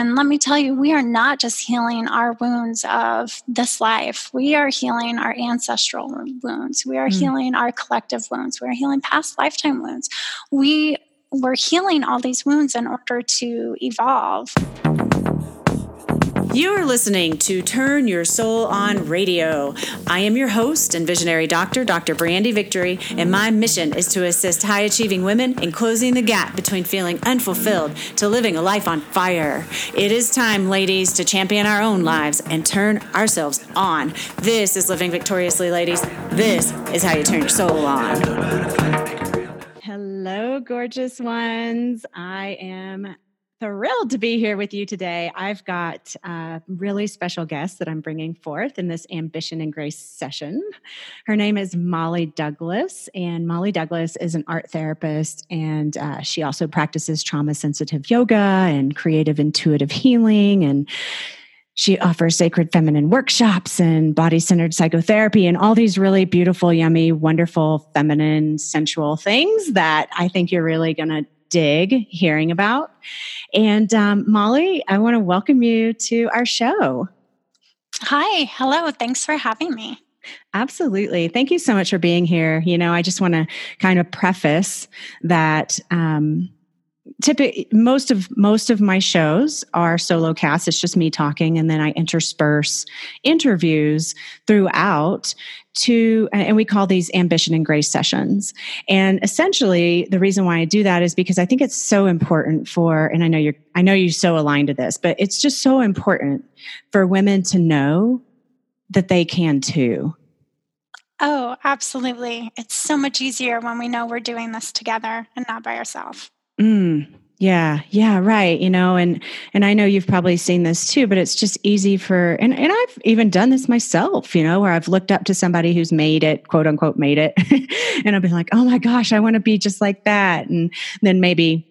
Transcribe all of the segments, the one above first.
And let me tell you, we are not just healing our wounds of this life, we are healing our ancestral wounds, we are mm. healing our collective wounds, we are healing past lifetime wounds. We we're healing all these wounds in order to evolve. You are listening to Turn Your Soul On Radio. I am your host and visionary doctor, Dr. Brandy Victory, and my mission is to assist high achieving women in closing the gap between feeling unfulfilled to living a life on fire. It is time, ladies, to champion our own lives and turn ourselves on. This is Living Victoriously, ladies. This is how you turn your soul on. Hello, gorgeous ones. I am thrilled to be here with you today. I've got a really special guest that I'm bringing forth in this Ambition and Grace session. Her name is Molly Douglas, and Molly Douglas is an art therapist, and uh, she also practices trauma sensitive yoga and creative intuitive healing and she offers sacred feminine workshops and body centered psychotherapy and all these really beautiful, yummy, wonderful, feminine, sensual things that I think you're really going to dig hearing about. And um, Molly, I want to welcome you to our show. Hi. Hello. Thanks for having me. Absolutely. Thank you so much for being here. You know, I just want to kind of preface that um, typically most of most of my shows are solo casts. It's just me talking and then i intersperse interviews throughout to and we call these ambition and grace sessions. And essentially the reason why i do that is because i think it's so important for and i know you're i know you're so aligned to this but it's just so important for women to know that they can too. Oh absolutely. It's so much easier when we know we're doing this together and not by ourselves Mm, yeah, yeah, right. You know, and and I know you've probably seen this too, but it's just easy for and and I've even done this myself, you know, where I've looked up to somebody who's made it, quote unquote made it, and I've been like, "Oh my gosh, I want to be just like that." And then maybe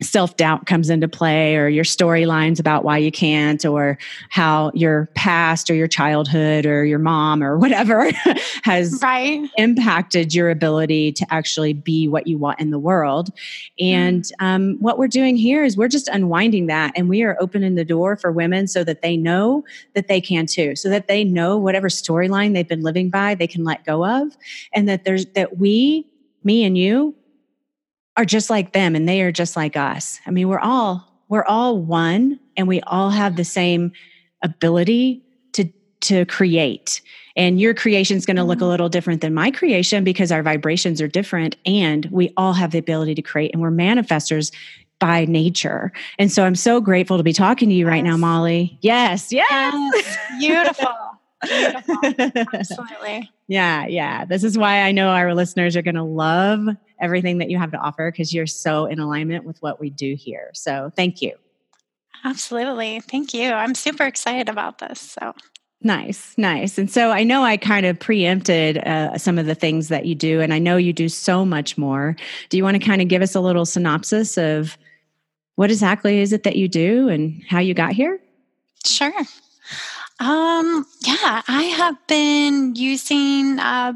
self doubt comes into play or your storylines about why you can't or how your past or your childhood or your mom or whatever has right. impacted your ability to actually be what you want in the world. And mm. um, what we're doing here is we're just unwinding that and we are opening the door for women so that they know that they can too, so that they know whatever storyline they've been living by, they can let go of, and that there's that we, me and you, are just like them and they are just like us. I mean, we're all we're all one and we all have the same ability to to create. And your creation is going to look a mm-hmm. little different than my creation because our vibrations are different and we all have the ability to create and we're manifestors by nature. And so I'm so grateful to be talking to you yes. right now, Molly. Yes, yes. yes. Beautiful. Beautiful. Absolutely. Yeah, yeah. This is why I know our listeners are going to love everything that you have to offer because you're so in alignment with what we do here. So thank you. Absolutely. Thank you. I'm super excited about this. So Nice, nice. And so I know I kind of preempted uh, some of the things that you do, and I know you do so much more. Do you want to kind of give us a little synopsis of what exactly is it that you do and how you got here? Sure. Um, yeah, I have been using uh,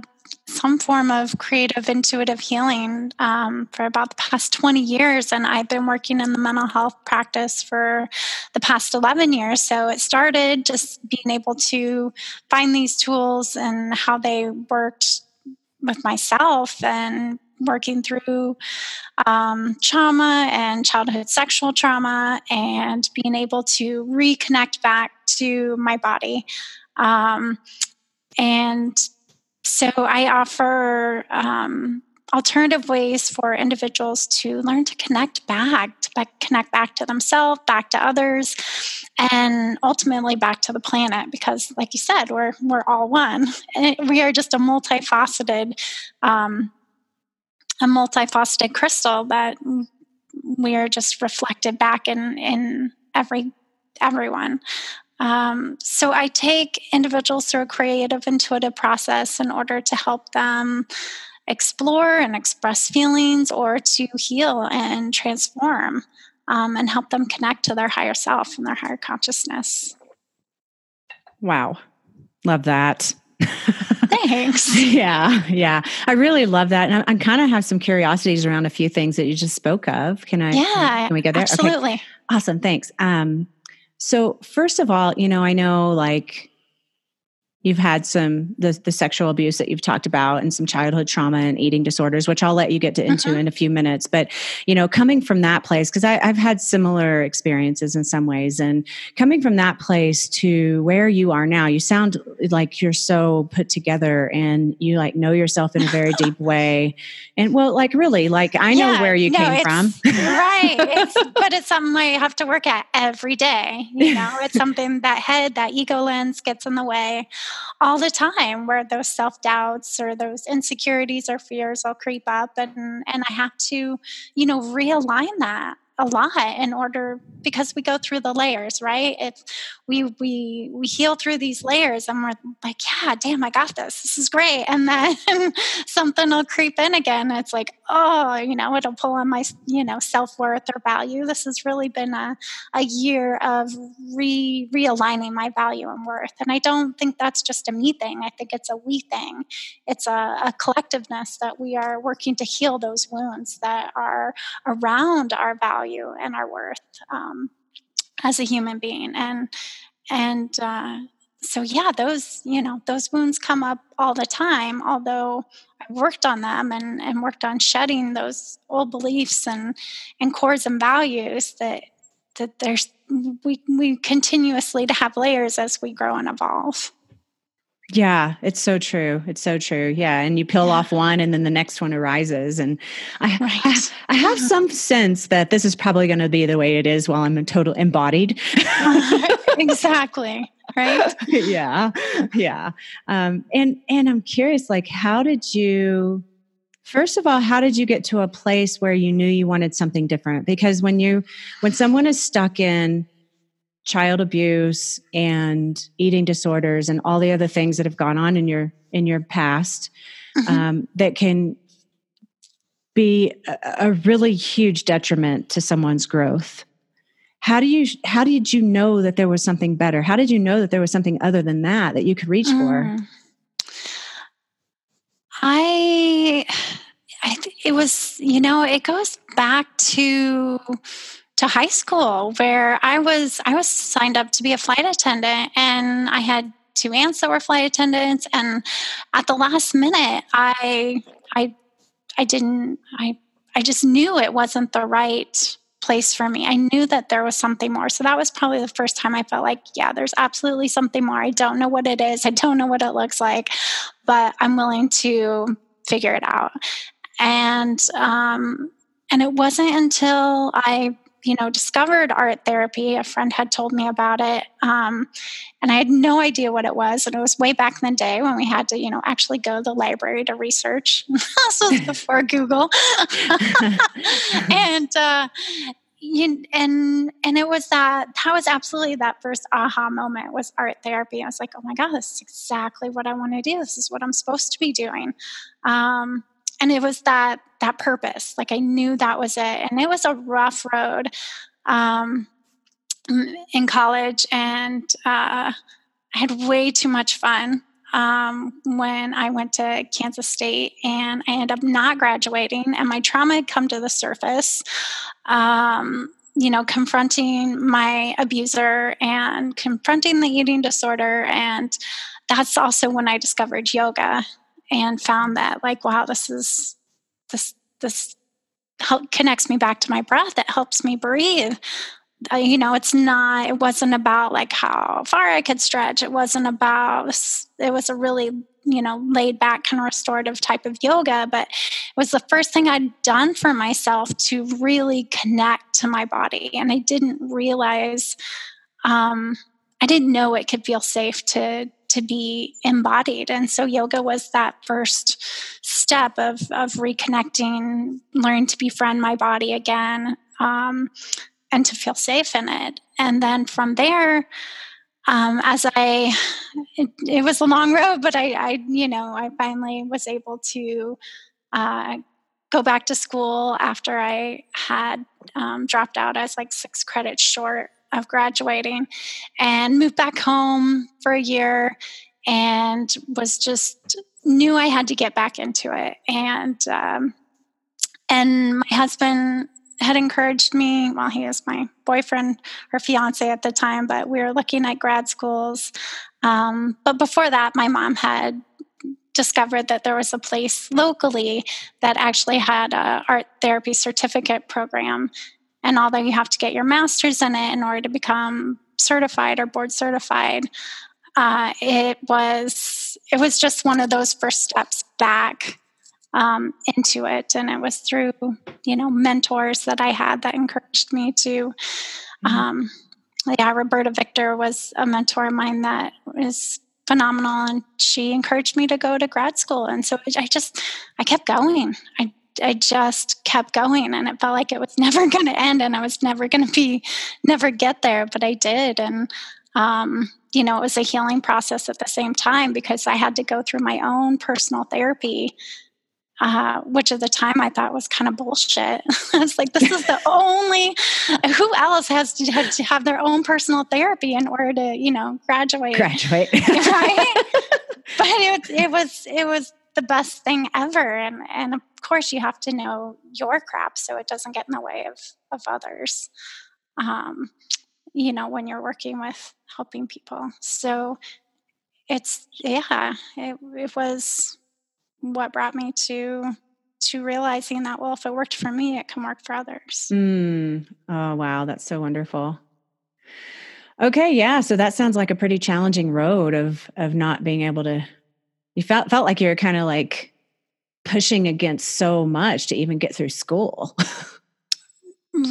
some form of creative intuitive healing um, for about the past 20 years and i've been working in the mental health practice for the past 11 years. So it started just being able to find these tools and how they worked with myself and working through um, trauma and childhood sexual trauma and being able to reconnect back to my body. Um, and so I offer um, alternative ways for individuals to learn to connect back, to connect back to themselves, back to others, and ultimately back to the planet. Because, like you said, we're we're all one. and We are just a multifaceted, um, a multifaceted crystal that we are just reflected back in in every everyone. Um, so I take individuals through a creative, intuitive process in order to help them explore and express feelings or to heal and transform um, and help them connect to their higher self and their higher consciousness. Wow. Love that. Thanks. yeah, yeah. I really love that. And I, I kind of have some curiosities around a few things that you just spoke of. Can I? Yeah. Can we go there? Absolutely. Okay. Awesome. Thanks. Um, so first of all, you know, I know like you've had some the, the sexual abuse that you've talked about and some childhood trauma and eating disorders which i'll let you get to, into uh-huh. in a few minutes. But you know coming from that place because i've had similar experiences in some ways and coming from that place to where you are now you sound like you're so put together and you like know yourself in a very deep way. And well like really like i know yeah, where you no, came from. right it's, but it's something i have to work at every day you know? It's something that head that ego lens gets in the way all the time where those self doubts or those insecurities or fears will creep up and and I have to you know realign that a lot in order because we go through the layers right? It's we we we heal through these layers and we're like yeah damn i got this. This is great. And then something will creep in again it's like oh you know it'll pull on my you know self-worth or value. This has really been a, a year of re realigning my value and worth. And i don't think that's just a me thing. I think it's a we thing. It's a, a collectiveness that we are working to heal those wounds that are around our value and our worth um, as a human being. And and uh, so yeah those you know those wounds come up all the time although i've worked on them and, and worked on shedding those old beliefs and and cores and values that that there's we we continuously to have layers as we grow and evolve yeah, it's so true. It's so true. Yeah. And you peel yeah. off one and then the next one arises. And I, right. I, I, have some sense that this is probably going to be the way it is while I'm a total embodied. Uh-huh. exactly. Right. yeah. Yeah. Um, and, and I'm curious, like, how did you, first of all, how did you get to a place where you knew you wanted something different? Because when you, when someone is stuck in, child abuse and eating disorders and all the other things that have gone on in your in your past mm-hmm. um, that can be a, a, really huge detriment to someone's growth how do you how did you know that there was something better how did you know that there was something other than that that you could reach mm. for i i it was you know it goes back to to high school where I was I was signed up to be a flight attendant and I had two aunts that were flight attendants and at the last minute I I I didn't I I just knew it wasn't the right place for me. I knew that there was something more. So that was probably the first time I felt like, yeah, there's absolutely something more. I don't know what it is. I don't know what it looks like, but I'm willing to figure it out. And um and it wasn't until I you know discovered art therapy. A friend had told me about it um, and i had no idea what it was and it was way back in the day when we had to you know actually go to the library to research. This was before google. And uh, you, and and it was that that was absolutely that first aha moment was art therapy. I was like oh my god this is exactly what i want to do. This is what i'm supposed to be doing. Um, and it was that that purpose. Like i knew that was it. And it was a rough road um, in college. And uh, i had way too much fun um, when i went to kansas state. And i ended up not graduating. And my trauma had come to the surface um, you know confronting my abuser and confronting the eating disorder. And that's also when i discovered yoga and found that like wow this is this this help, connects me back to my breath. It helps me breathe. Uh, you know it's not it wasn't about like how far i could stretch. It wasn't about it was a really you know laid back kind of restorative type of yoga but it was the first thing i'd done for myself to really connect to my body. And i didn't realize um, i didn't know it could feel safe to to be embodied. And so yoga was that first step of, of reconnecting, learning to befriend my body again, um, and to feel safe in it. And then from there, um, as I, it, it, was a long road, but I, I, you know, I finally was able to uh, go back to school after I had um, dropped out as like six credits short of graduating and moved back home for a year and was just knew I had to get back into it. And, um, and my husband had encouraged me, well, he was my boyfriend or fiance at the time, but we were looking at grad schools. Um, but before that, my mom had discovered that there was a place locally that actually had a art therapy certificate program and although you have to get your master's in it in order to become certified or board certified uh, it was it was just one of those first steps back um, into it. And it was through you know mentors that i had that encouraged me to mm-hmm. um, yeah roberta victor was a mentor of mine that was phenomenal and she encouraged me to go to grad school. And so i just i kept going. I I just kept going and it felt like it was never going to end and I was never going to be never get there but I did and um, you know it was a healing process at the same time because I had to go through my own personal therapy uh, which at the time I thought was kind of bullshit. I was like, this is the only, who else has to, have to have their own personal therapy in order to, you know, graduate? Graduate. right? but it, it was, it was the best thing ever. And, and of course you have to know your crap so it doesn't get in the way of, of others. Um, you know, when you're working with helping people. So it's, yeah, it, it was, what brought me to to realizing that well if it worked for me it can work for others mm. oh wow that's so wonderful okay yeah so that sounds like a pretty challenging road of of not being able to you felt felt like you were kind of like pushing against so much to even get through school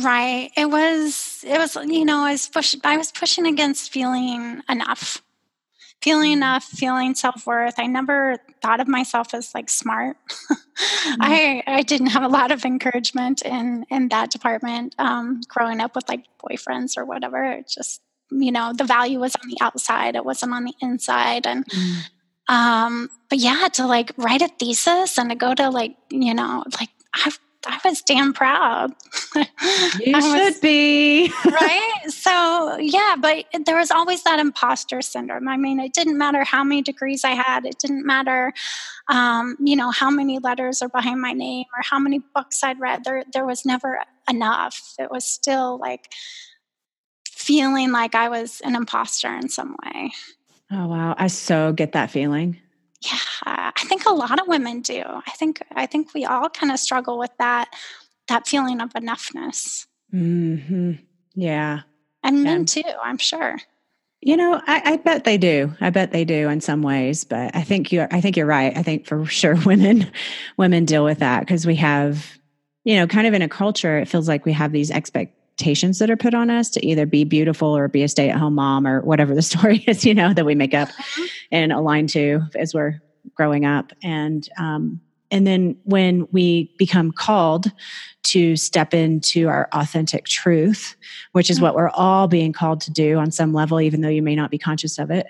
right it was it was you know i was push, i was pushing against feeling enough feeling mm-hmm. enough, feeling self worth. I never thought of myself as like smart. mm-hmm. I I didn't have a lot of encouragement in in that department. Um, growing up with like boyfriends or whatever, it just you know the value was on the outside. It wasn't on the inside, and. Mm. Um, but yeah, to like write a thesis and to go to like, you know, like I've I was damn proud. You should be. right? So, yeah, but there was always that imposter syndrome. I mean, it didn't matter how many degrees I had, it didn't matter, um, you know, how many letters are behind my name or how many books I'd read. There, there was never enough. It was still like feeling like I was an imposter in some way. Oh, wow. I so get that feeling. Yeah, I think a lot of women do. I think I think we all kind of struggle with that that feeling of enoughness. Hmm. Yeah. And men too. I'm sure. You know, I, I, bet they do. I bet they do in some ways, but I think you're. I think you're right. I think for sure women, women deal with that because we have, you know, kind of in a culture, it feels like we have these expectations that are put on us to either be beautiful or be a stay-at-home mom or whatever the story is, you know, that we make up uh-huh. and align to as we're growing up. And um, and then when we become called to step into our authentic truth which is what we're all being called to do on some level even though you may not be conscious of it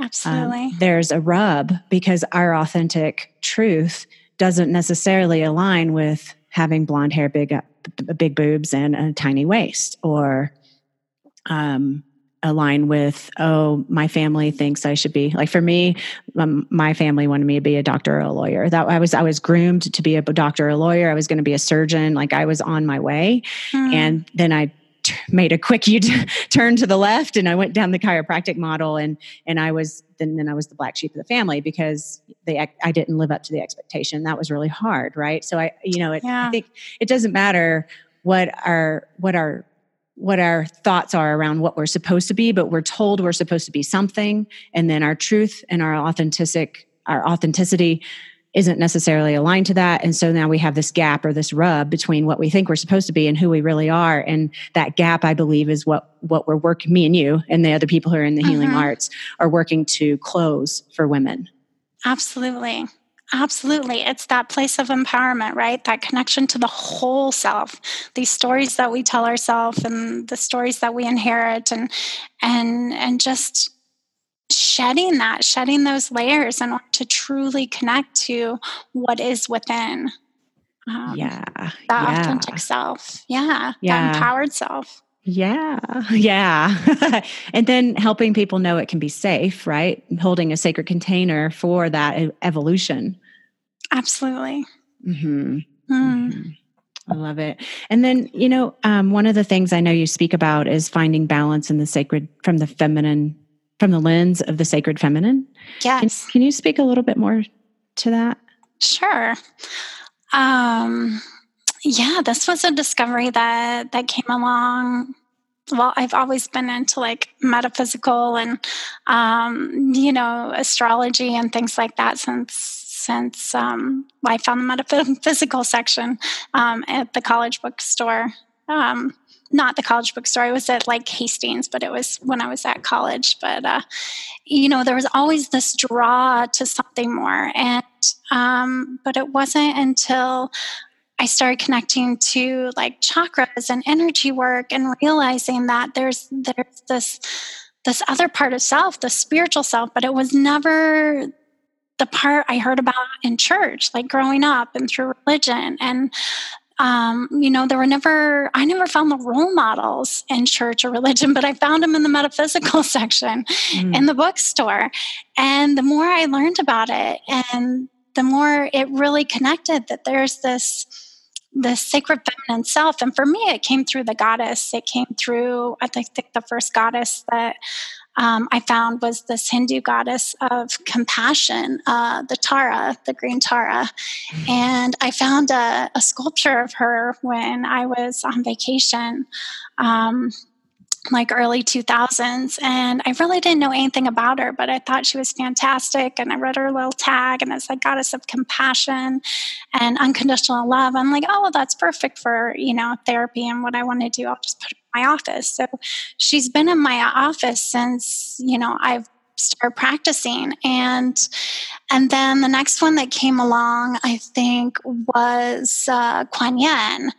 absolutely. um, there's a rub because our authentic truth doesn't necessarily align with having blonde hair big big boobs and a tiny waist or um, align with oh my family thinks i should be like for me um, my family wanted me to be a doctor or a lawyer. That i was i was groomed to be a doctor or a lawyer. I was going to be a surgeon. Like i was on my way. Mm. and then i t- made a quick u turn to the left and i went down the chiropractic model and and i was then then i was the black sheep of the family because they i didn't live up to the expectation that was really hard right so i you know it, yeah. i think it doesn't matter what our what our what our thoughts are around what we're supposed to be, but we're told we're supposed to be something. And then our truth and our authentic, our authenticity isn't necessarily aligned to that. And so now we have this gap or this rub between what we think we're supposed to be and who we really are. And that gap, I believe, is what, what we're working, me and you and the other people who are in the healing mm-hmm. arts are working to close for women. Absolutely. Absolutely. It's that place of empowerment, right? That connection to the whole self. These stories that we tell ourselves and the stories that we inherit and and and just shedding that, shedding those layers in order to truly connect to what is within. Um, yeah. That yeah. authentic self. Yeah. Yeah. That empowered self. Yeah, yeah. and then helping people know it can be safe, right? Holding a sacred container for that evolution. Absolutely. Mm-hmm. Mm. Mm-hmm. I love it. And then, you know, um, one of the things I know you speak about is finding balance in the sacred from the feminine, from the lens of the sacred feminine. Yes. Can, can you speak a little bit more to that? Sure. Um, yeah, this was a discovery that that came along. Well, I've always been into like metaphysical and um, you know astrology and things like that since since um, I found the metaphysical section um, at the college bookstore. Um, not the college bookstore. I was at like Hastings, but it was when I was at college. But uh, you know, there was always this draw to something more, and um, but it wasn't until I started connecting to like chakras and energy work and realizing that there's there's this this other part of self, the spiritual self, but it was never the part I heard about in church, like growing up and through religion. And um, you know, there were never, I never found the role models in church or religion, but I found them in the metaphysical section mm. in the bookstore. And the more I learned about it, and the more it really connected that there's this the sacred feminine self. And for me, it came through the goddess. It came through, I think, the first goddess that um, I found was this Hindu goddess of compassion, uh, the Tara, the green Tara. Mm-hmm. And I found a, a, sculpture of her when I was on vacation. Um, like early 2000s and i really didn't know anything about her but i thought she was fantastic and i read her little tag and it's like goddess of compassion and unconditional love i'm like oh well that's perfect for you know therapy and what i want to do i'll just put my office so she's been in my office since you know i've started practicing and and then the next one that came along i think was uh, kuan yin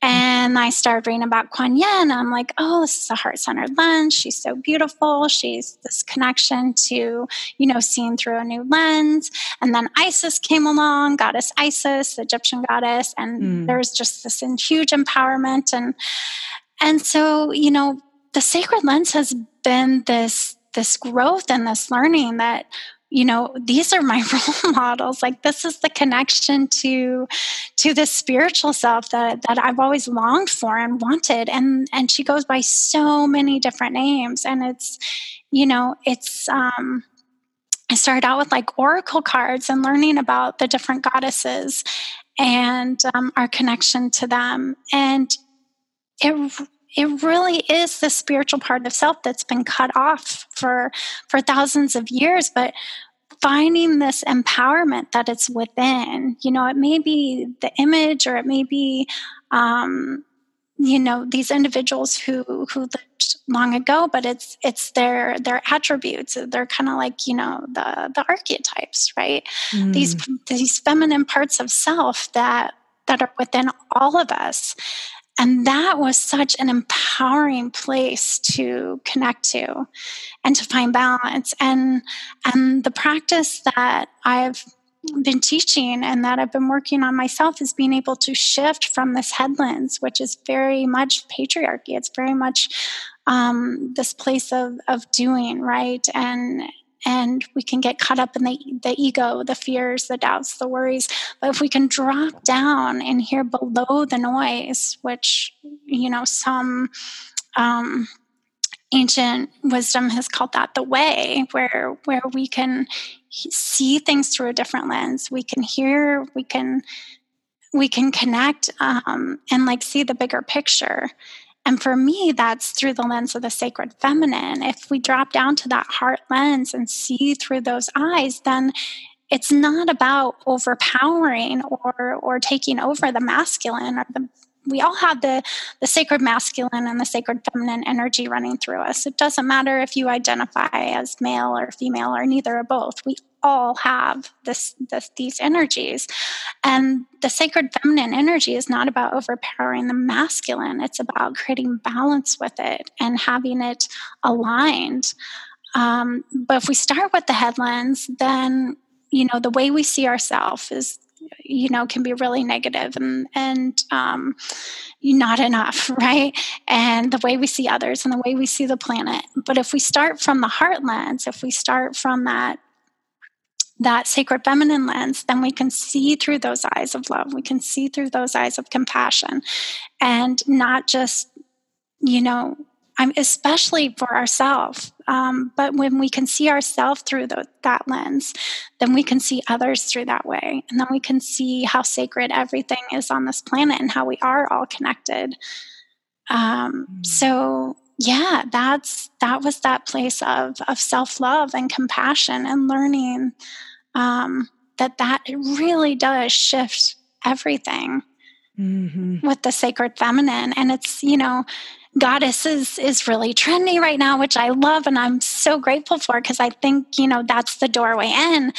and I started reading about Kuan Yin. I'm like, oh, this is a heart centered lens. She's so beautiful. She's this connection to, you know, seeing through a new lens. And then Isis came along, goddess Isis, the Egyptian goddess. And mm. there's just this huge empowerment. And, and so, you know, the sacred lens has been this, this growth and this learning that you know these are my role models. Like this is the connection to to the spiritual self that that I've always longed for and wanted. And and she goes by so many different names. And it's you know it's um I started out with like oracle cards and learning about the different goddesses and um, our connection to them. And it it really is the spiritual part of self that's been cut off for for thousands of years but finding this empowerment that it's within you know it may be the image or it may be um, you know these individuals who who lived long ago but it's it's their their attributes. They're kind of like you know the the archetypes right? Mm. these these feminine parts of self that that are within all of us and that was such an empowering place to connect to and to find balance. And, and the practice that I've been teaching and that I've been working on myself is being able to shift from this head lens, which is very much patriarchy. It's very much um, this place of of doing right and and we can get caught up in the, the ego, the fears, the doubts, the worries. But if we can drop down and hear below the noise, which, you know, some um, ancient wisdom has called that the way, where, where we can see things through a different lens, we can hear, we can we can connect um, and like see the bigger picture and for me, that's through the lens of the sacred feminine. If we drop down to that heart lens and see through those eyes, then it's not about overpowering or or taking over the masculine or the we all have the the sacred masculine and the sacred feminine energy running through us. It doesn't matter if you identify as male or female or neither or both. We all have this, this these energies, and the sacred feminine energy is not about overpowering the masculine. It's about creating balance with it and having it aligned. Um, but if we start with the head lens then you know the way we see ourselves is you know can be really negative and and um, not enough right and the way we see others and the way we see the planet but if we start from the heart lens if we start from that that sacred feminine lens, then we can see through those eyes of love. We can see through those eyes of compassion and not just, you know, I'm especially for ourselves. Um, but when we can see ourselves through the, that lens, then we can see others through that way. And then we can see how sacred everything is on this planet and how we are all connected. Um, mm. so yeah, that's that was that place of of self love and compassion and learning um, that that really does shift everything mm-hmm. with the sacred feminine, and it's you know goddess is is really trendy right now which i love and i'm so grateful for because i think you know that's the doorway in.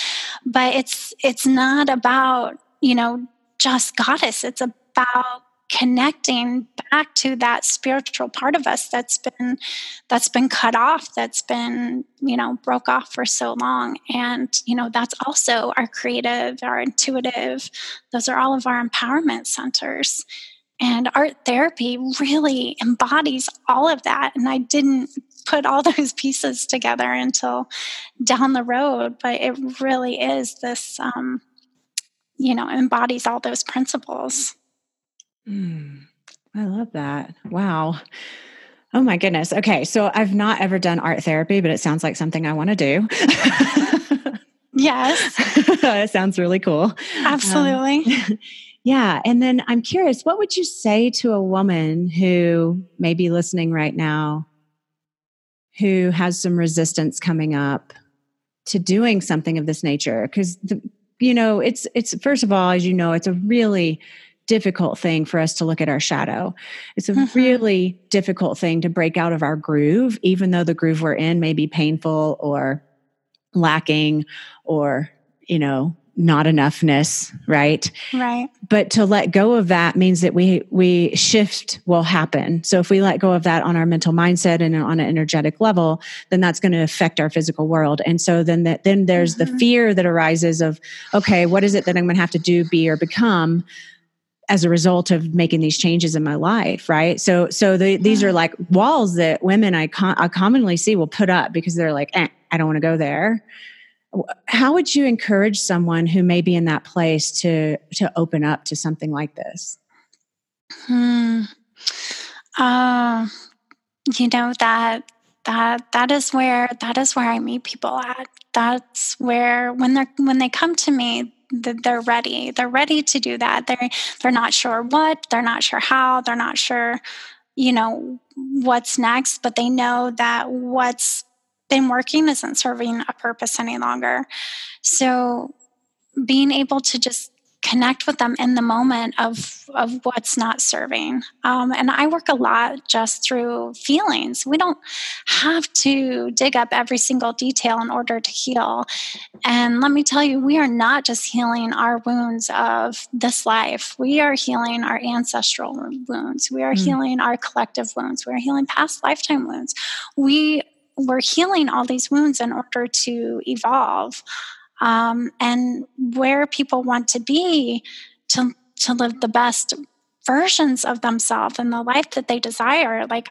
But it's it's not about you know just goddess. It's about connecting back to that spiritual part of us that's been that's been cut off that's been you know broke off for so long. And you know that's also our creative our intuitive those are all of our empowerment centers. And art therapy really embodies all of that. And i didn't put all those pieces together until down the road but it really is this um, you know embodies all those principles Mm, I love that. Wow. Oh my goodness. Okay. So I've not ever done art therapy, but it sounds like something I want to do. yes. it sounds really cool. Absolutely. Um, yeah. And then I'm curious, what would you say to a woman who may be listening right now who has some resistance coming up to doing something of this nature? Because, you know, it's, it's, first of all, as you know, it's a really, difficult thing for us to look at our shadow. It's a mm-hmm. really difficult thing to break out of our groove, even though the groove we're in may be painful or lacking or, you know, not enoughness, right? Right. But to let go of that means that we we shift will happen. So if we let go of that on our mental mindset and on an energetic level, then that's going to affect our physical world. And so then that then there's mm-hmm. the fear that arises of, okay, what is it that I'm going to have to do, be, or become? As a result of making these changes in my life right? So so the, these are like walls that women I, con- I commonly see will put up because they're like eh, i don't want to go there. How would you encourage someone who may be in that place to to open up to something like this? Hmm. Uh, you know that that that is where that is where i meet people at. That's where when they're when they come to me they're ready. They're ready to do that. They're they're not sure what, they're not sure how, they're not sure, you know, what's next, but they know that what's been working isn't serving a purpose any longer. So being able to just connect with them in the moment of of what's not serving. Um, and i work a lot just through feelings. We don't have to dig up every single detail in order to heal. And let me tell you we are not just healing our wounds of this life. We are healing our ancestral wounds. We are mm. healing our collective wounds. We are healing past lifetime wounds. We we're healing all these wounds in order to evolve um, and where people want to be to, to live the best versions of themselves and the life that they desire. Like,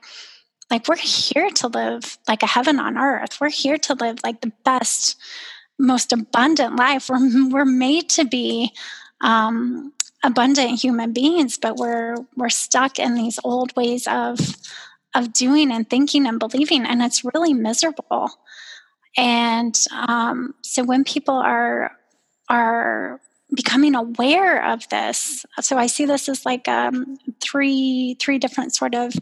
like we're here to live like a heaven on earth. We're here to live like the best, most abundant life. We're, we're made to be um, abundant human beings, but we're we're stuck in these old ways of of doing and thinking and believing, and it's really miserable. And um, so when people are are becoming aware of this, so I see this as like um, three three different sort of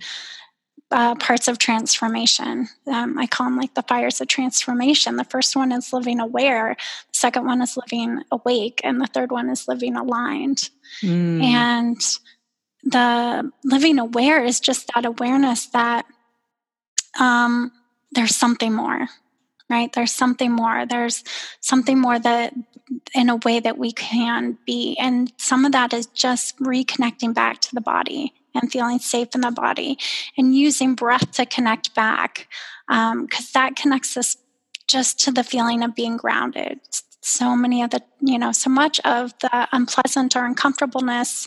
uh, parts of transformation. Um, I call them like the fires of transformation. The first one is living aware, the second one is living awake, and the third one is living aligned. Mm. And the living aware is just that awareness that um, there's something more right? There's something more. There's something more that, in a way, that we can be. And some of that is just reconnecting back to the body and feeling safe in the body and using breath to connect back because um, that connects us just to the feeling of being grounded so many of the you know so much of the unpleasant or uncomfortableness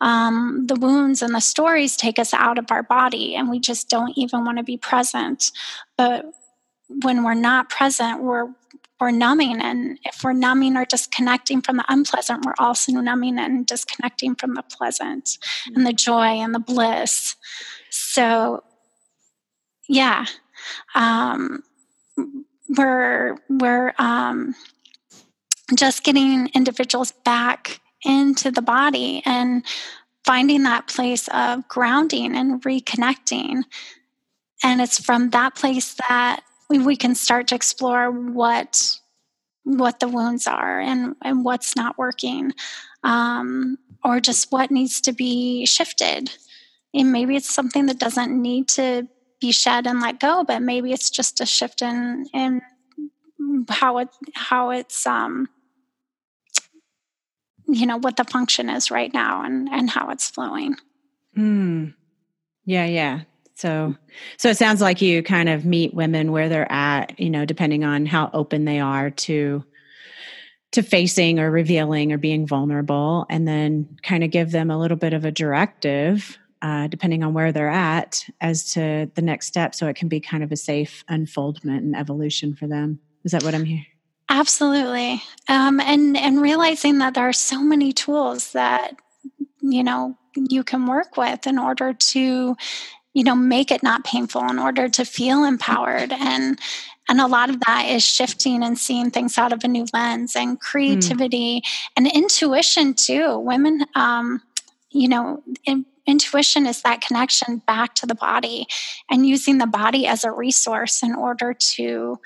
um, the wounds and the stories take us out of our body and we just don't even want to be present but when we're not present we're we're numbing and if we're numbing or disconnecting from the unpleasant we're also numbing and disconnecting from the pleasant mm-hmm. and the joy and the bliss so yeah um, we're we're um, just getting individuals back into the body and finding that place of grounding and reconnecting. And it's from that place that we, we can start to explore what what the wounds are and, and what's not working, um, or just what needs to be shifted. And maybe it's something that doesn't need to be shed and let go, but maybe it's just a shift in in how it how it's um you know what the function is right now and and how it's flowing mm. yeah yeah so so it sounds like you kind of meet women where they're at you know depending on how open they are to to facing or revealing or being vulnerable and then kind of give them a little bit of a directive uh, depending on where they're at as to the next step so it can be kind of a safe unfoldment and evolution for them is that what i'm hearing Absolutely. Um, and, and realizing that there are so many tools that, you know, you can work with in order to, you know, make it not painful, in order to feel empowered. And, and a lot of that is shifting and seeing things out of a new lens and hmm. creativity mm. and intuition too. Women, um, you know, in, intuition is that connection back to the body and using the body as a resource in order to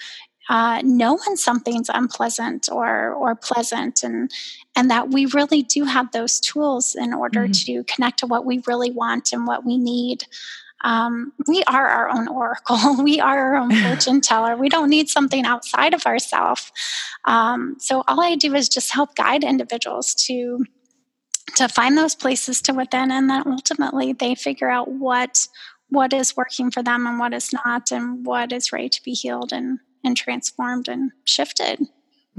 uh, know when something's unpleasant or or pleasant, and and that we really do have those tools in order mm-hmm. to connect to what we really want and what we need. Um, we are our own oracle. we are our own fortune teller. We don't need something outside of ourselves. Um, so all I do is just help guide individuals to to find those places to within, and then ultimately they figure out what what is working for them and what is not, and what is ready to be healed and and transformed and shifted.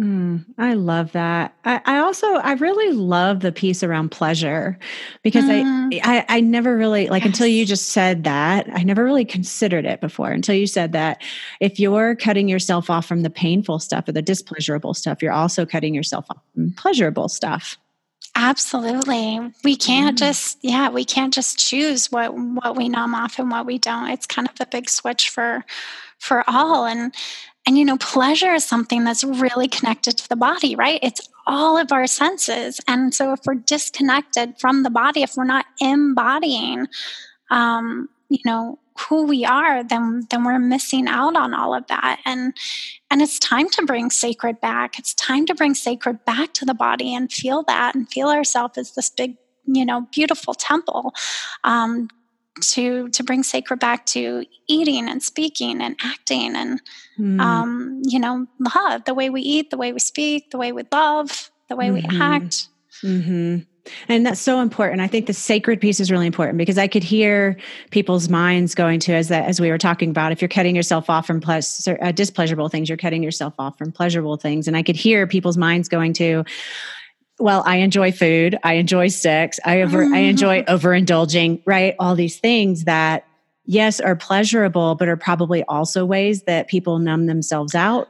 Mm, I love that. I, I, also I really love the piece around pleasure because mm. I, I, I never really like yes. until you just said that I never really considered it before until you said that if you're cutting yourself off from the painful stuff or the displeasurable stuff, you're also cutting yourself off from pleasurable stuff. Absolutely. We can't mm. just yeah, we can't just choose what what we numb off and what we don't. It's kind of a big switch for for all and and you know, pleasure is something that's really connected to the body, right? It's all of our senses. And so if we're disconnected from the body, if we're not embodying, um, you know, who we are, then then we're missing out on all of that. And and it's time to bring sacred back. It's time to bring sacred back to the body and feel that and feel ourselves as this big, you know, beautiful temple. Um, to to bring sacred back to eating and speaking and acting and mm. um, you know love the way we eat the way we speak the way we love the way mm-hmm. we act mm-hmm. and that's so important i think the sacred piece is really important because i could hear people's minds going to as that as we were talking about if you're cutting yourself off from pleasure, uh, displeasurable things you're cutting yourself off from pleasurable things and i could hear people's minds going to well, I enjoy food, I enjoy sex, I over I enjoy overindulging, right? All these things that yes are pleasurable, but are probably also ways that people numb themselves out.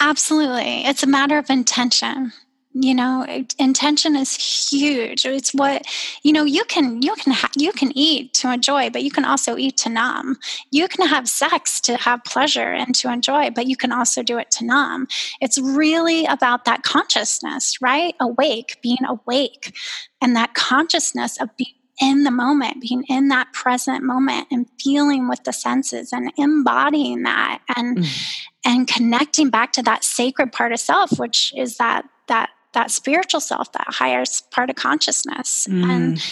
Absolutely. It's a matter of intention you know intention is huge. It's what you know you can you can ha- you can eat to enjoy but you can also eat to numb. You can have sex to have pleasure and to enjoy but you can also do it to numb. It's really about that consciousness right? Awake being awake. And that consciousness of being in the moment, being in that present moment and feeling with the senses and embodying that and mm. and connecting back to that sacred part of self, which is that that that spiritual self, that higher part of consciousness. Mm. And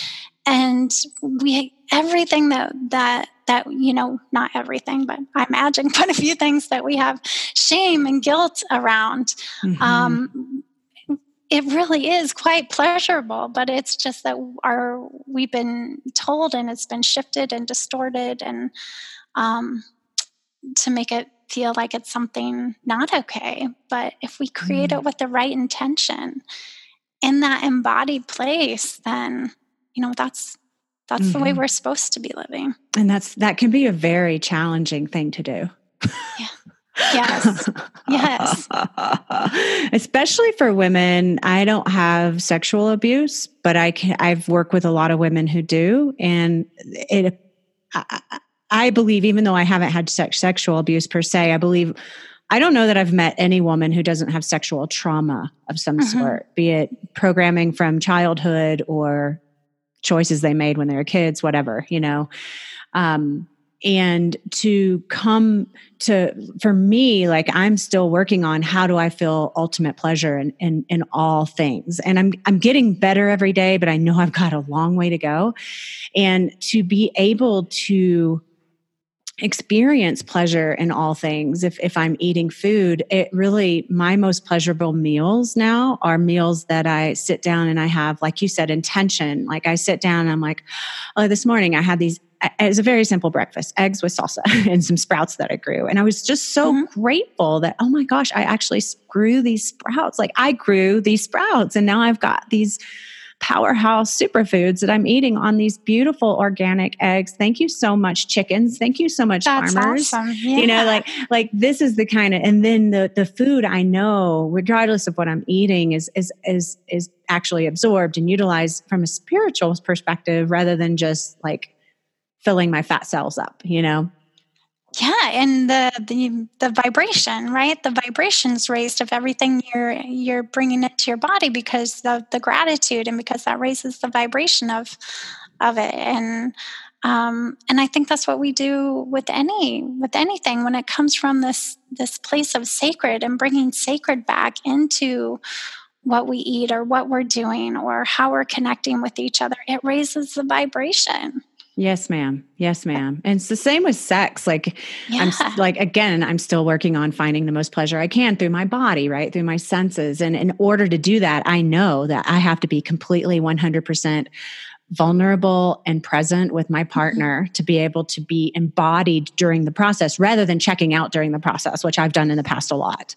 and we everything that that that you know not everything but i imagine quite a few things that we have shame and guilt around mm-hmm. um, it really is quite pleasurable but it's just that our we've been told and it's been shifted and distorted and um, to make it feel like it's something not okay. But if we create mm. it with the right intention in that embodied place, then, you know, that's that's mm-hmm. the way mm-hmm. we're supposed to be living. And that's that can be a very challenging thing to do. Yeah. Yes. yes. Especially for women, I don't have sexual abuse, but I can, I've worked with a lot of women who do, and it. I, I believe, even though I haven't had sex, sexual abuse per se, I believe I don't know that I've met any woman who doesn't have sexual trauma of some mm-hmm. sort, be it programming from childhood or choices they made when they were kids, whatever, you know. Um, and to come to for me like i'm still working on how do i feel ultimate pleasure in, in in all things and i'm i'm getting better every day but i know i've got a long way to go and to be able to experience pleasure in all things. If if i'm eating food it really my most pleasurable meals now are meals that i sit down and i have like you said intention. Like i sit down and i'm like oh this morning i had these it's a very simple breakfast eggs with salsa and some sprouts that i grew. And i was just so mm-hmm. grateful that oh my gosh i actually grew these sprouts. Like i grew these sprouts and now i've got these powerhouse superfoods that I'm eating on these beautiful organic eggs. Thank you so much, chickens. Thank you so much, That's farmers. Awesome. Yeah. You know, like like this is the kind of and then the the food I know, regardless of what I'm eating, is is is is actually absorbed and utilized from a spiritual perspective rather than just like filling my fat cells up, you know? Yeah and the, the the vibration right the vibrations raised of everything you're you're bringing into your body because of the gratitude and because that raises the vibration of of it and um, and I think that's what we do with any with anything when it comes from this this place of sacred and bringing sacred back into what we eat or what we're doing or how we're connecting with each other. It raises the vibration. Yes, ma'am. Yes, ma'am. And it's the same with sex. Like, yeah. I'm like, again, I'm still working on finding the most pleasure I can through my body, right? Through my senses. And in order to do that, I know that I have to be completely 100% vulnerable and present with my mm-hmm. partner to be able to be embodied during the process rather than checking out during the process, which I've done in the past a lot.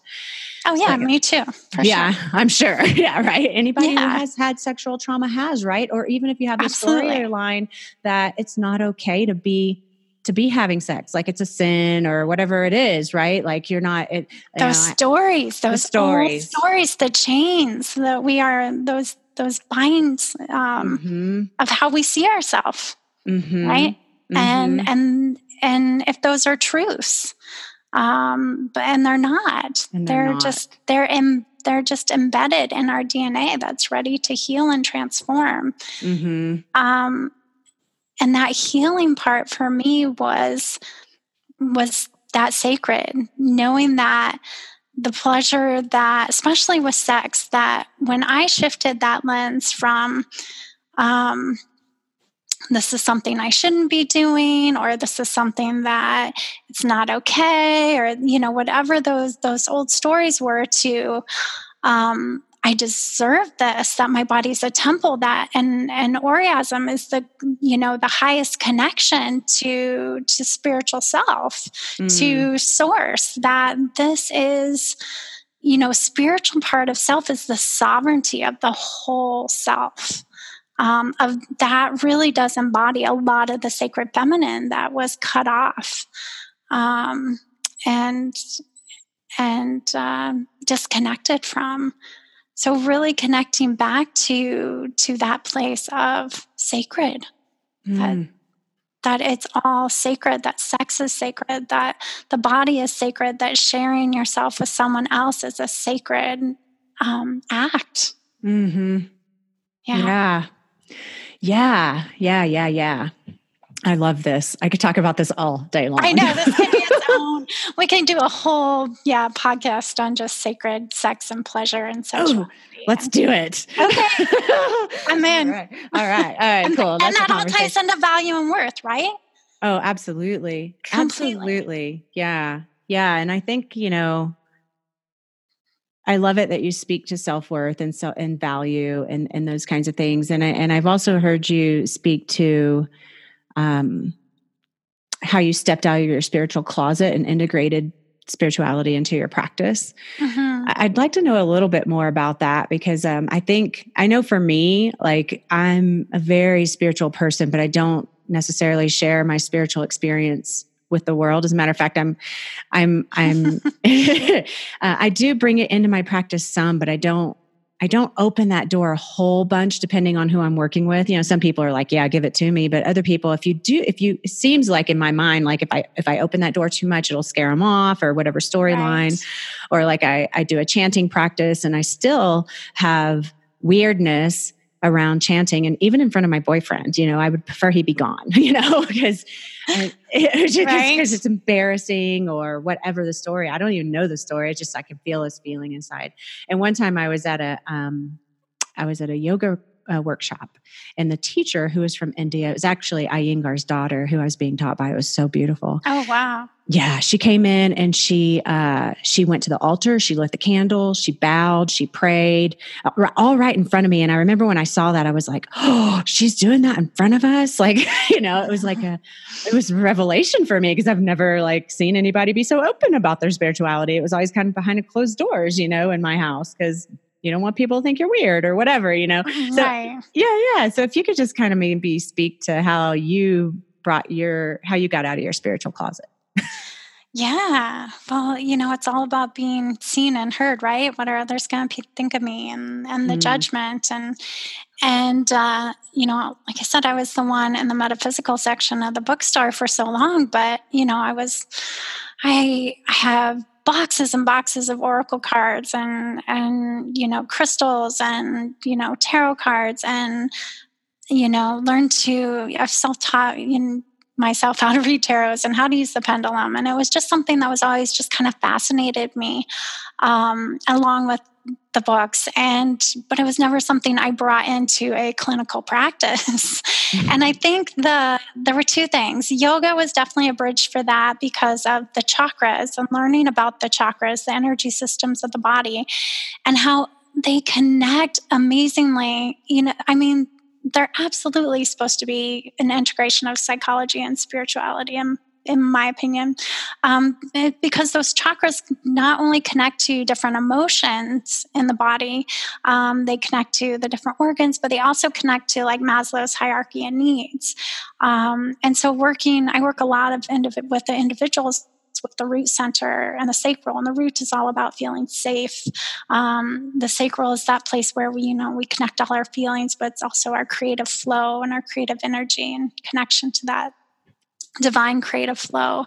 Oh yeah, me too. yeah, sure. I'm sure. Yeah, right. Anybody yeah. who has had sexual trauma has, right? Or even if you have the storyline that it's not okay to be to be having sex like it's a sin or whatever it is right like you're not it, those know, stories those stories stories the chains that we are those those binds um, mm-hmm. of how we see ourselves mm-hmm. right mm-hmm. and and and if those are truths um, but and they're not. And they're, they're not. just they're in they're just embedded in our DNA that's ready to heal and transform. Mm-hmm. Um, and that healing part for me was was that sacred, knowing that the pleasure that, especially with sex, that when I shifted that lens from um, this is something I shouldn't be doing, or this is something that it's not okay, or you know, whatever those those old stories were to um, I deserve this, that my body's a temple, that and and orgasm is the you know the highest connection to to spiritual self, mm. to source, that this is you know spiritual part of self is the sovereignty of the whole self um, of that really does embody a lot of the sacred feminine that was cut off um, and and um, disconnected from so really connecting back to to that place of sacred mm. that that it's all sacred that sex is sacred that the body is sacred that sharing yourself with someone else is a sacred um, act mm-hmm. yeah yeah yeah, yeah, yeah, yeah. I love this. I could talk about this all day long. I know this can be own. We can do a whole yeah podcast on just sacred sex and pleasure and such. Ooh, let's do it. Okay, I'm in. All right, all right, all right and, cool. and that all ties into value and worth, right? Oh, absolutely, Completely. absolutely. Yeah, yeah. And I think you know I love it that you speak to self worth and so and value and and those kinds of things. And I, and I've also heard you speak to um, how you stepped out of your spiritual closet and integrated spirituality into your practice. Mm-hmm. I'd like to know a little bit more about that because um, I think I know for me, like I'm a very spiritual person, but I don't necessarily share my spiritual experience with the world. As a matter of fact, I'm, I'm, I'm, uh, I do bring it into my practice some, but I don't I don't open that door a whole bunch depending on who I'm working with. You know, some people are like, yeah, give it to me. But other people, if you do, if you, it seems like in my mind, like if I, if I open that door too much, it'll scare them off or whatever storyline. Right. Or like I, I do a chanting practice and I still have weirdness around chanting and even in front of my boyfriend you know i would prefer he be gone you know because because right? it's embarrassing or whatever the story. I don't even know the story. It's just i can feel this feeling inside. And one time i was at a um i was at a yoga uh, workshop. And the teacher, who was from India, it was actually Iyengar's daughter who I was being taught by. It was so beautiful. Oh, wow. Yeah, she came in and she uh, she went to the altar. She lit the candle. She bowed. She prayed, uh, all right in front of me. And I remember when I saw that, I was like, "Oh, she's doing that in front of us!" Like, you know, it was like a, it was revelation for me because I've never like seen anybody be so open about their spirituality. It was always kind of behind closed doors, you know, in my house because you don't want people to think you're weird or whatever, you know? So, right. yeah, yeah. So if you could just kind of maybe speak to how you brought your, how you got out of your spiritual closet. Yeah. Well, you know, it's all about being seen and heard, right? What are others going to think of me and, and the mm. judgment and, and, uh, you know, like I said, I was the one in the metaphysical section of the bookstore for so long, but, you know, I was, I, I have boxes and boxes of oracle cards and and you know crystals and you know tarot cards and you know learn to i've self-taught in myself how to read tarots and how to use the pendulum. And it was just something that was always just kind of fascinated me um, along with the books. And but it was never something i brought into a clinical practice. And i think the there were two things. Yoga was definitely a bridge for that because of the chakras and learning about the chakras the energy systems of the body and how they connect amazingly. You know i mean they're absolutely supposed to be an integration of psychology and spirituality and in my opinion, um, because those chakras not only connect to different emotions in the body, um, they connect to the different organs, but they also connect to like Maslow's hierarchy of needs. Um, and so, working, I work a lot of indiv- with the individuals with the root center and the sacral and the root is all about feeling safe um, the sacral is that place where we you know we connect all our feelings but it's also our creative flow and our creative energy and connection to that divine creative flow.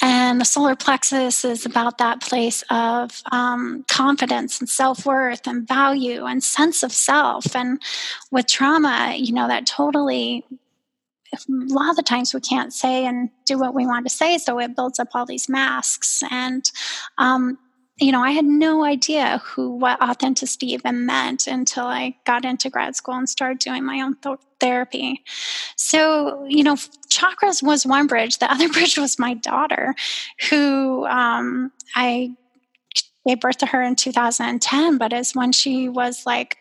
And the solar plexus is about that place of um, confidence and self worth and value and sense of self. And with trauma, you know, that totally. A lot of the times we can't say and do what we want to say, so it builds up all these masks. And um, you know, I had no idea who what authenticity even meant until I got into grad school and started doing my own th- therapy. So, you know, chakras was one bridge. The other bridge was my daughter, who um, I gave birth to her in 2010, but as when she was like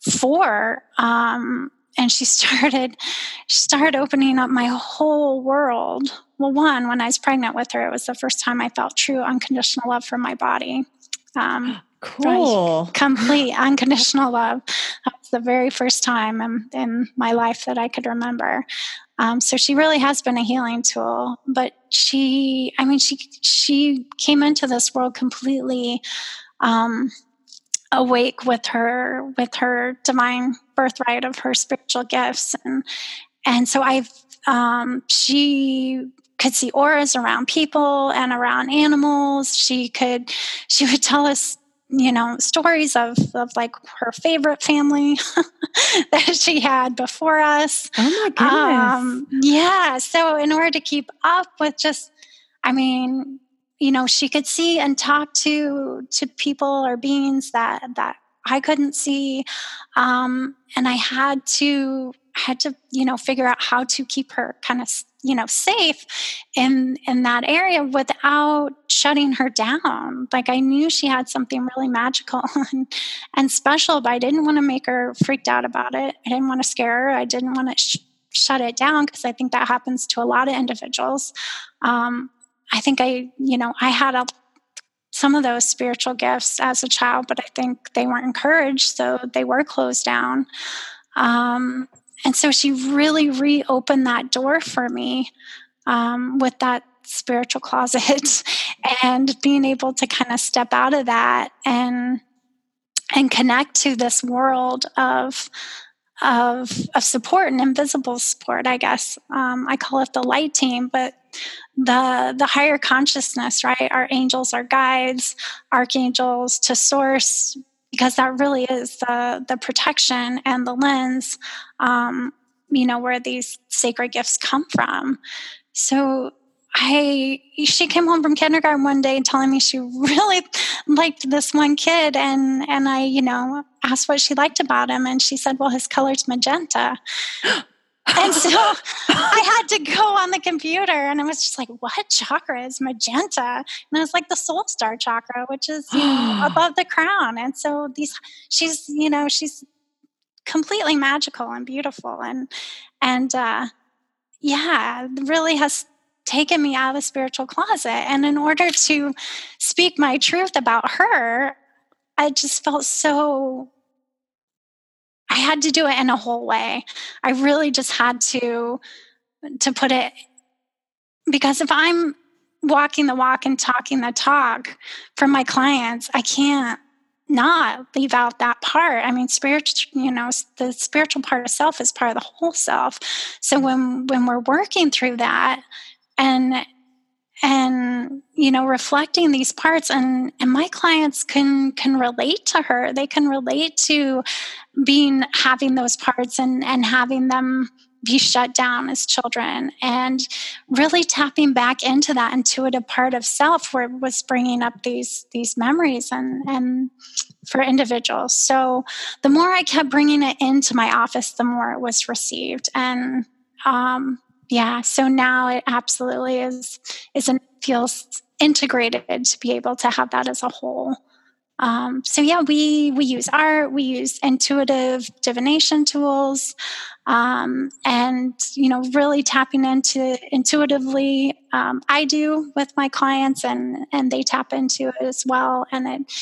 four, um, and she started she started opening up my whole world. Well one when i was pregnant with her it was the first time i felt true unconditional love for my body. Um, cool. complete unconditional love. That was the very first time in, in my life that i could remember. Um, so she really has been a healing tool but she i mean she she came into this world completely um, awake with her with her divine birthright of her spiritual gifts and and so I've um, she could see auras around people and around animals. She could she would tell us you know stories of of like her favorite family that she had before us. Oh my goodness! Um, yeah. So in order to keep up with just, I mean, you know she could see and talk to to people or beings that that i couldn't see um, and i had to had to you know figure out how to keep her kind of you know safe in in that area without shutting her down. Like i knew she had something really magical and, and special but i didn't want to make her freaked out about it. I didn't want to scare her. I didn't want to sh- shut it down because i think that happens to a lot of individuals. Um, I think I, you know, I had a some of those spiritual gifts as a child, but I think they weren't encouraged, so they were closed down. Um, and so she really reopened that door for me um, with that spiritual closet and being able to kind of step out of that and and connect to this world of of of support and invisible support i guess. Um, i call it the light team but the the higher consciousness right? Our angels our guides archangels to source because that really is the the protection and the lens um, you know where these sacred gifts come from. So I she came home from kindergarten one day telling me she really liked this one kid and and I you know asked what she liked about him and she said well his color's magenta. And so I had to go on the computer and I was just like what chakra is magenta? And I was like the soul star chakra which is you know, above the crown. And so these she's you know she's completely magical and beautiful and and uh yeah really has taken me out of the spiritual closet. And in order to speak my truth about her, I just felt so. I had to do it in a whole way. I really just had to to put it because if I'm walking the walk and talking the talk for my clients, I can't not leave out that part. I mean, spiritual, you know, the spiritual part of self is part of the whole self. So when when we're working through that, and and you know reflecting these parts and and my clients can can relate to her. They can relate to being having those parts and and having them be shut down as children and really tapping back into that intuitive part of self where it was bringing up these these memories and and for individuals. So the more i kept bringing it into my office the more it was received. And um, yeah so now it absolutely is is and feels integrated to be able to have that as a whole. Um, so yeah we we use art we use intuitive divination tools um, and you know really tapping into intuitively um, i do with my clients and and they tap into it as well and it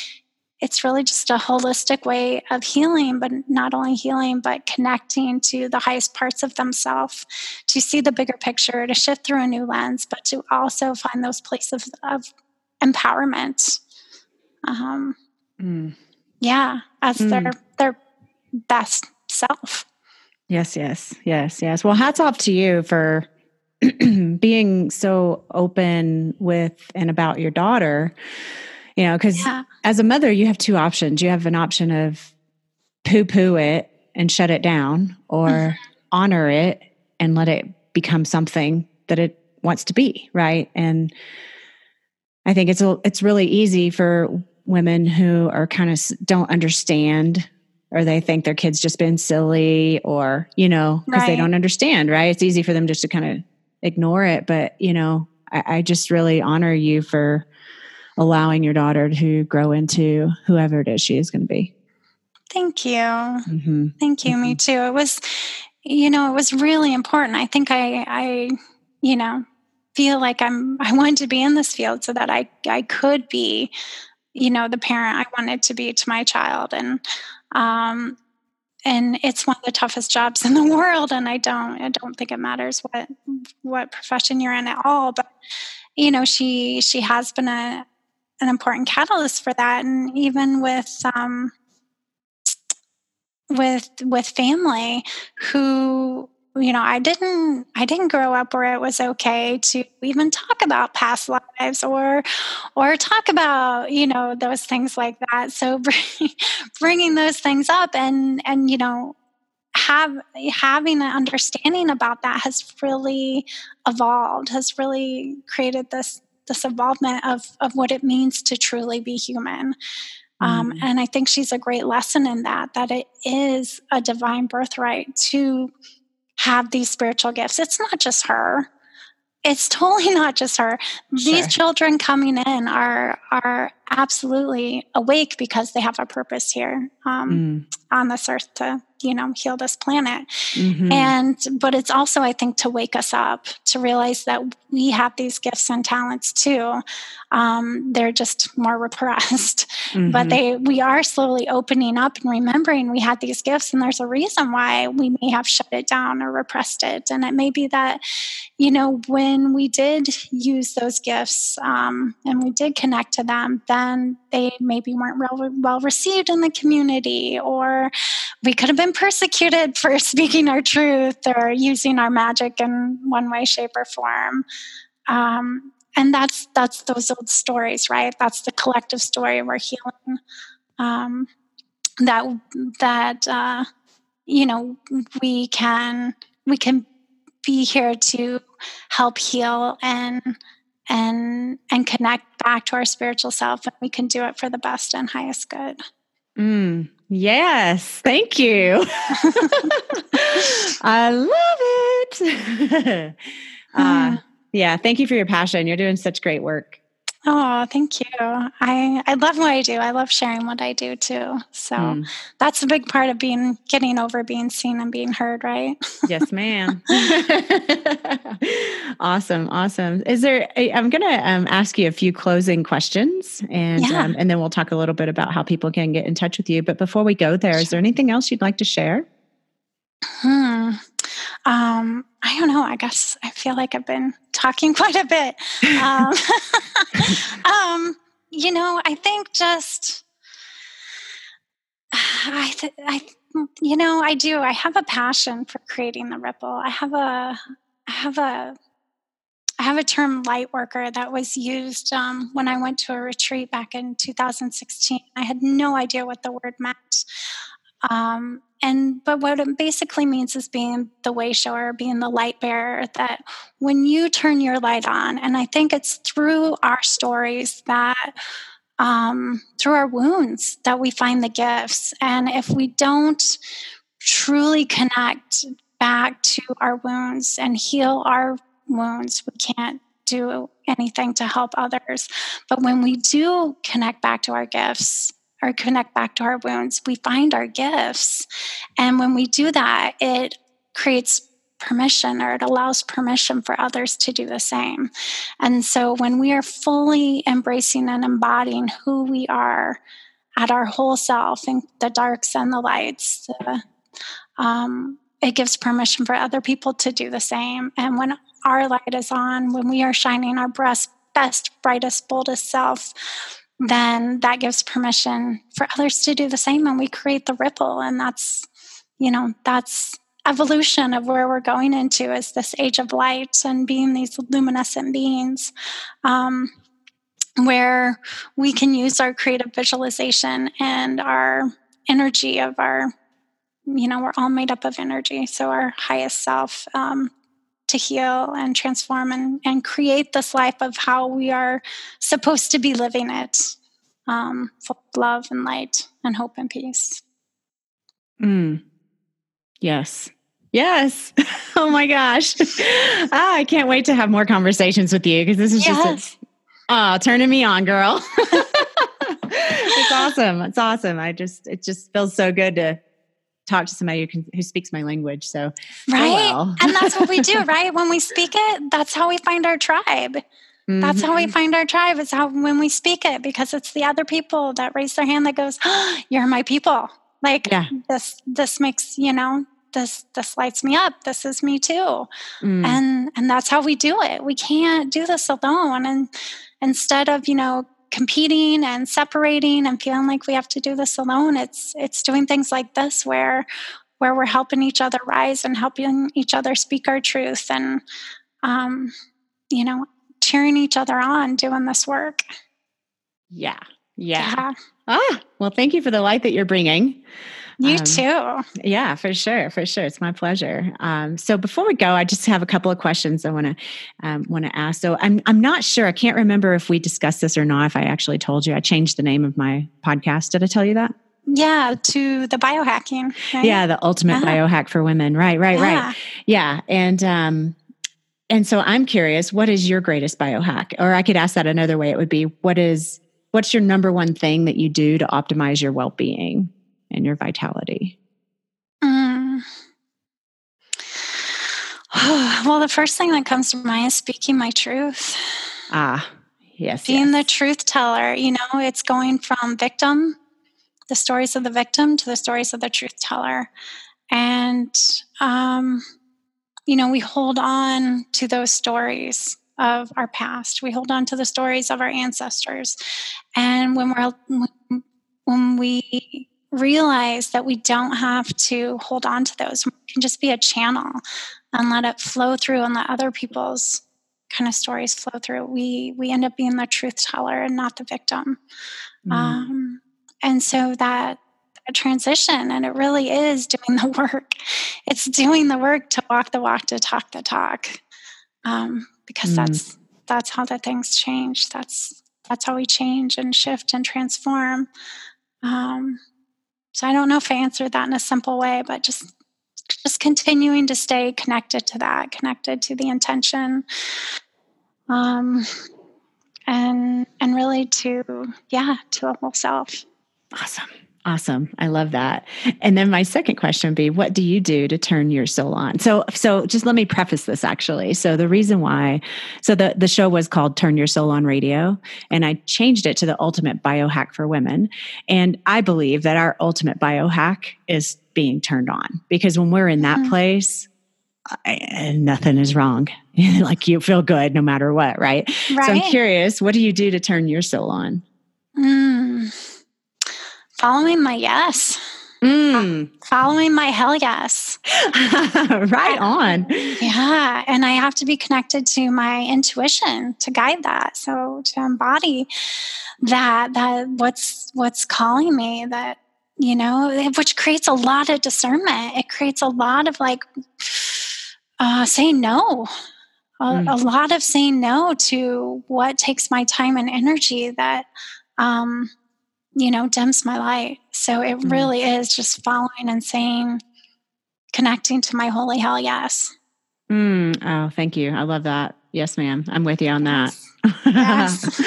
it's really just a holistic way of healing, but not only healing, but connecting to the highest parts of themselves, to see the bigger picture, to shift through a new lens, but to also find those places of empowerment. Um, mm. Yeah, as mm. their their best self. Yes, yes, yes, yes. Well, hats off to you for being so open with and about your daughter you know, because yeah. as a mother, you have two options. You have an option of poo poo it and shut it down, or mm-hmm. honor it and let it become something that it wants to be, right? And I think it's a, it's really easy for women who are kind of don't understand or they think their kids just been silly or you know because right. they don't understand right it's easy for them just to kind of ignore it but you know I, I, just really honor you for allowing your daughter to grow into whoever it is she is going to be. Thank you. Mm-hmm. Thank you. Mm-hmm. Me too. It was, you know, it was really important. I think I, I, you know, feel like I'm, I wanted to be in this field so that I, I could be, you know, the parent I wanted to be to my child. And, um, and it's one of the toughest jobs in the world. And I don't, I don't think it matters what, what profession you're in at all. But, you know, she, she has been a, an important catalyst for that. And even with um, with with family who you know i didn't i didn't grow up where it was okay to even talk about past lives or or talk about you know those things like that. So bringing those things up and and you know have having an understanding about that has really evolved has really created this this involvement of of what it means to truly be human. Um, mm. and I think she's a great lesson in that, that it is a divine birthright to have these spiritual gifts. It's not just her. It's totally not just her. Sure. These children coming in are are absolutely awake because they have a purpose here um, mm. on this earth to you know heal this planet mm-hmm. and but it's also i think to wake us up to realize that we have these gifts and talents too um, they're just more repressed mm-hmm. but they we are slowly opening up and remembering we had these gifts and there's a reason why we may have shut it down or repressed it and it may be that you know when we did use those gifts um, and we did connect to them then they maybe weren't well, well received in the community or we could have been persecuted for speaking our truth or using our magic in one way shape or form. Um, and that's that's those old stories right? That's the collective story we're healing um, that that uh, you know we can we can be here to help heal and and and connect back to our spiritual self and we can do it for the best and highest good. Mm, yes. Thank you. I love it. Uh, yeah, thank you for your passion. You're doing such great work. Oh, thank you. I I love what I do. I love sharing what I do too. So mm. that's a big part of being getting over being seen and being heard, right? yes, ma'am. awesome, awesome. Is there? I'm going to um, ask you a few closing questions, and yeah. um, and then we'll talk a little bit about how people can get in touch with you. But before we go there, is there anything else you'd like to share? Hmm. Um, I don't know. I guess I feel like I've been talking quite a bit. Um, um, you know, I think just I, th- I, you know, I do. I have a passion for creating the ripple. I have a, I have a, I have a term light worker that was used um, when I went to a retreat back in 2016. I had no idea what the word meant. Um, and but what it basically means is being the way shower, being the light bearer. That when you turn your light on, and I think it's through our stories that um, through our wounds that we find the gifts. And if we don't truly connect back to our wounds and heal our wounds, we can't do anything to help others. But when we do connect back to our gifts, or connect back to our wounds, we find our gifts. And when we do that, it creates permission or it allows permission for others to do the same. And so when we are fully embracing and embodying who we are at our whole self in the darks and the lights, uh, um, it gives permission for other people to do the same. And when our light is on, when we are shining our best, brightest, boldest self, then that gives permission for others to do the same and we create the ripple. And that's you know that's evolution of where we're going into is this age of light and being these luminescent beings um, where we can use our creative visualization and our energy of our you know we're all made up of energy. So our highest self um, to heal and transform and, and create this life of how we are supposed to be living it um, full of love and light and hope and peace. Mm. Yes. Yes. oh my gosh. ah, I can't wait to have more conversations with you because this is yes. just a, oh, turning me on, girl. it's awesome. It's awesome. I just it just feels so good to talk to somebody who, can, who speaks my language. So, right. Oh well. and that's what we do, right? When we speak it, that's how we find our tribe. Mm-hmm. That's how we mm-hmm. find our tribe. Is how when we speak it, because it's the other people that raise their hand that goes, oh, "You're my people." Like yeah. this, this makes you know this this lights me up. This is me too, mm. and and that's how we do it. We can't do this alone. And instead of you know competing and separating and feeling like we have to do this alone. It's it's doing things like this where where we're helping each other rise and helping each other speak our truth and um, you know cheering each other on doing this work. Yeah. Yeah, yeah. ah well thank you for the light that you're bringing you um, too. Yeah, for sure, for sure. It's my pleasure. Um, so before we go, I just have a couple of questions I want to um, want to ask. So I'm I'm not sure. I can't remember if we discussed this or not. If I actually told you, I changed the name of my podcast. Did I tell you that? Yeah, to the biohacking. Right? Yeah, the ultimate uh-huh. biohack for women. Right, right, yeah. right. Yeah, and um, and so I'm curious, what is your greatest biohack? Or I could ask that another way. It would be, what is what's your number one thing that you do to optimize your well-being and your vitality? Mm. well, the first thing that comes to mind is speaking my truth. Ah, yes. Being yes. the truth teller, you know, it's going from victim, the stories of the victim, to the stories of the truth teller. And, um, you know, we hold on to those stories of our past. We hold on to the stories of our ancestors. And when we're, when we realize that we don't have to hold on to those, we can just be a channel and let it flow through and let other people's kind of stories flow through. We we end up being the truth teller and not the victim. Mm. Um, and so that, that transition, and it really is doing the work. It's doing the work to walk the walk, to talk the talk, um, because mm. that's that's how the things change. That's that's how we change and shift and transform. Um, so I don't know if I answered that in a simple way, but just just continuing to stay connected to that, connected to the intention, um, and and really to yeah to the whole self. Awesome. Awesome. I love that. And then my second question would be what do you do to turn your soul on? So so just let me preface this actually. So the reason why so the the show was called Turn Your Soul on Radio and I changed it to the ultimate biohack for women. And I believe that our ultimate biohack is being turned on because when we're in that mm-hmm. place I, nothing is wrong. like you feel good no matter what, right? right? So I'm curious, what do you do to turn your soul on? Mm Following my yes. Mm. Following my hell yes. right on. Yeah. And I have to be connected to my intuition to guide that. So to embody that, that what's what's calling me, that, you know, which creates a lot of discernment. It creates a lot of like uh saying no. A, mm. a lot of saying no to what takes my time and energy that um you know, dims my light. So it mm. really is just following and saying, connecting to my holy hell yes. Mm. Oh, thank you. I love that. Yes, ma'am. I'm with you on that. Yes.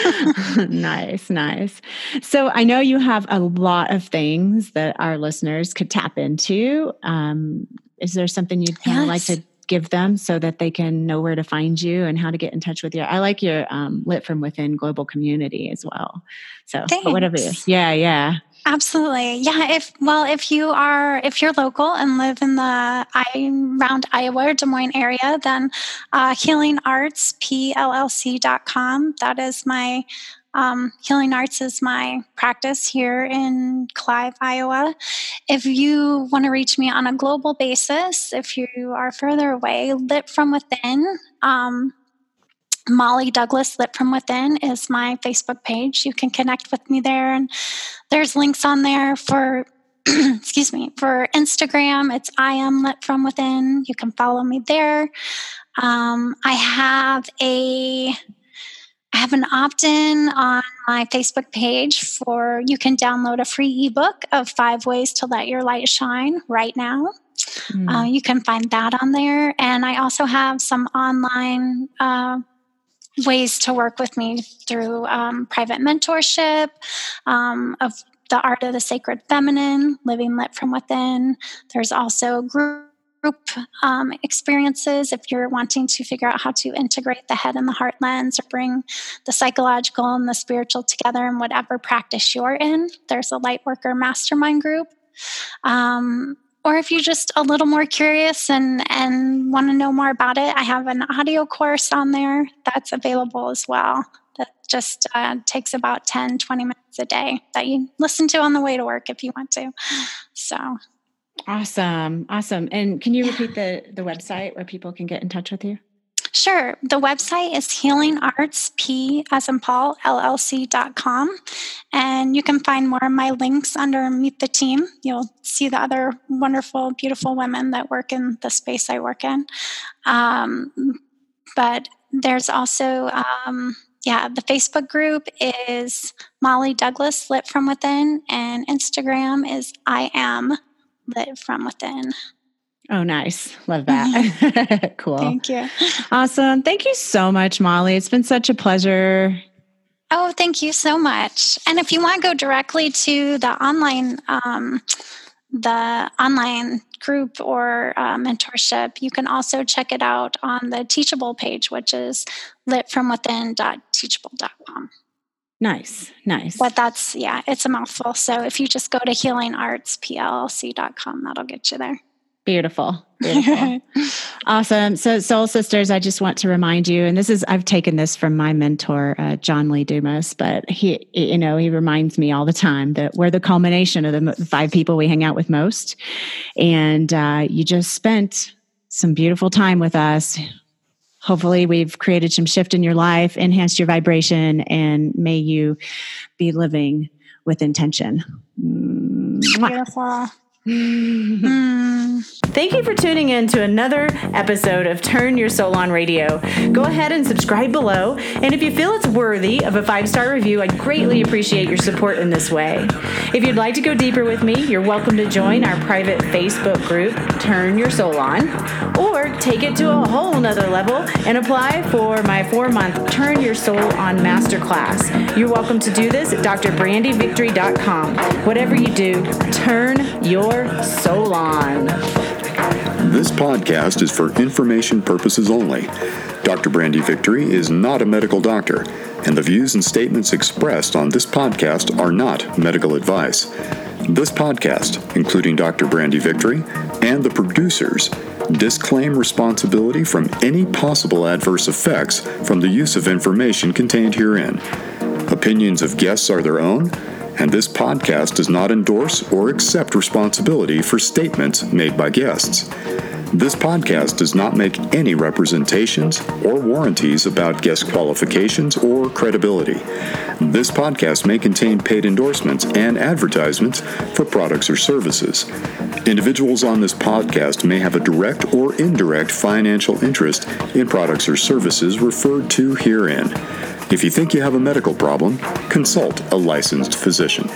nice, nice. So I know you have a lot of things that our listeners could tap into. Um, is there something you'd kind of yes. like to give them so that they can know where to find you and how to get in touch with you. I like your um, Lit from Within global community as well. So whatever it is. Yeah, yeah. Absolutely. Yeah. If, well, if you are, if you're local and live in the I, around Iowa or Des Moines area, then uh, healingartspllc.com. That is my um, healing arts is my practice here in Clive, Iowa. If you want to reach me on a global basis, if you are further away, Lit from Within, um, Molly Douglas Lit from Within is my Facebook page. You can connect with me there, and there's links on there for. excuse me for instagram it's i am lit from within you can follow me there um, i have a I have an opt in on my Facebook page for you can download a free ebook of five ways to let your light shine right now. Mm. Uh, you can find that on there. And I also have some online uh, ways to work with me through um, private mentorship um, of the art of the sacred feminine, living lit from within. There's also group group um, experiences if you're wanting to figure out how to integrate the head and the heart lens or bring the psychological and the spiritual together in whatever practice you're in. There's a Lightworker Mastermind group. Um, or if you're just a little more curious and, and want to know more about it, I have an audio course on there that's available as well. That just uh, takes about 10, 20 minutes a day that you listen to on the way to work if you want to. So Awesome. Awesome. And can you repeat the, the website where people can get in touch with you? Sure. The website is healingartsp as in Paul, LLC.com. And you can find more of my links under Meet the Team. You'll see the other wonderful, beautiful women that work in the space I work in. Um, but there's also, um, yeah, the Facebook group is Molly Douglas Lit from Within, and Instagram is I am lit from within. Oh, nice. Love that. cool. Thank you. Awesome. Thank you so much, Molly. It's been such a pleasure Oh, thank you so much. And if you want to go directly to the online, um, the online group or uh, mentorship, you can also check it out on the Teachable page, which is litfromwithin.teachable.com. Nice, nice. But that's, yeah, it's a mouthful. So if you just go to healingartsplc.com, that'll get you there. Beautiful. Beautiful. awesome. So, Soul Sisters, I just want to remind you, and this is, I've taken this from my mentor, uh, John Lee Dumas, but he, you know, he reminds me all the time that we're the culmination of the five people we hang out with most. And uh, you just spent some beautiful time with us. Hopefully, we've created some shift in your life, enhanced your vibration, and may you be living with intention. Beautiful. Thank you for tuning in to another episode of Turn Your Soul On Radio. Go ahead and subscribe below. And if you feel it's worthy of a five star review, I'd greatly appreciate your support in this way. If you'd like to go deeper with me, you're welcome to join our private Facebook group, Turn Your Soul On, or take it to a whole nother level and apply for my four month Turn Your Soul On Masterclass. You're welcome to do this at drbrandyvictory.com. Whatever you do, turn your This podcast is for information purposes only. Dr. Brandy Victory is not a medical doctor, and the views and statements expressed on this podcast are not medical advice. This podcast, including Dr. Brandy Victory and the producers, disclaim responsibility from any possible adverse effects from the use of information contained herein. Opinions of guests are their own and this podcast does not endorse or accept responsibility for statements made by guests. This podcast does not make any representations or warranties about guest qualifications or credibility. This podcast may contain paid endorsements and advertisements for products or services. Individuals on this podcast may have a direct or indirect financial interest in products or services referred to herein. If you think you have a medical problem, consult a licensed physician.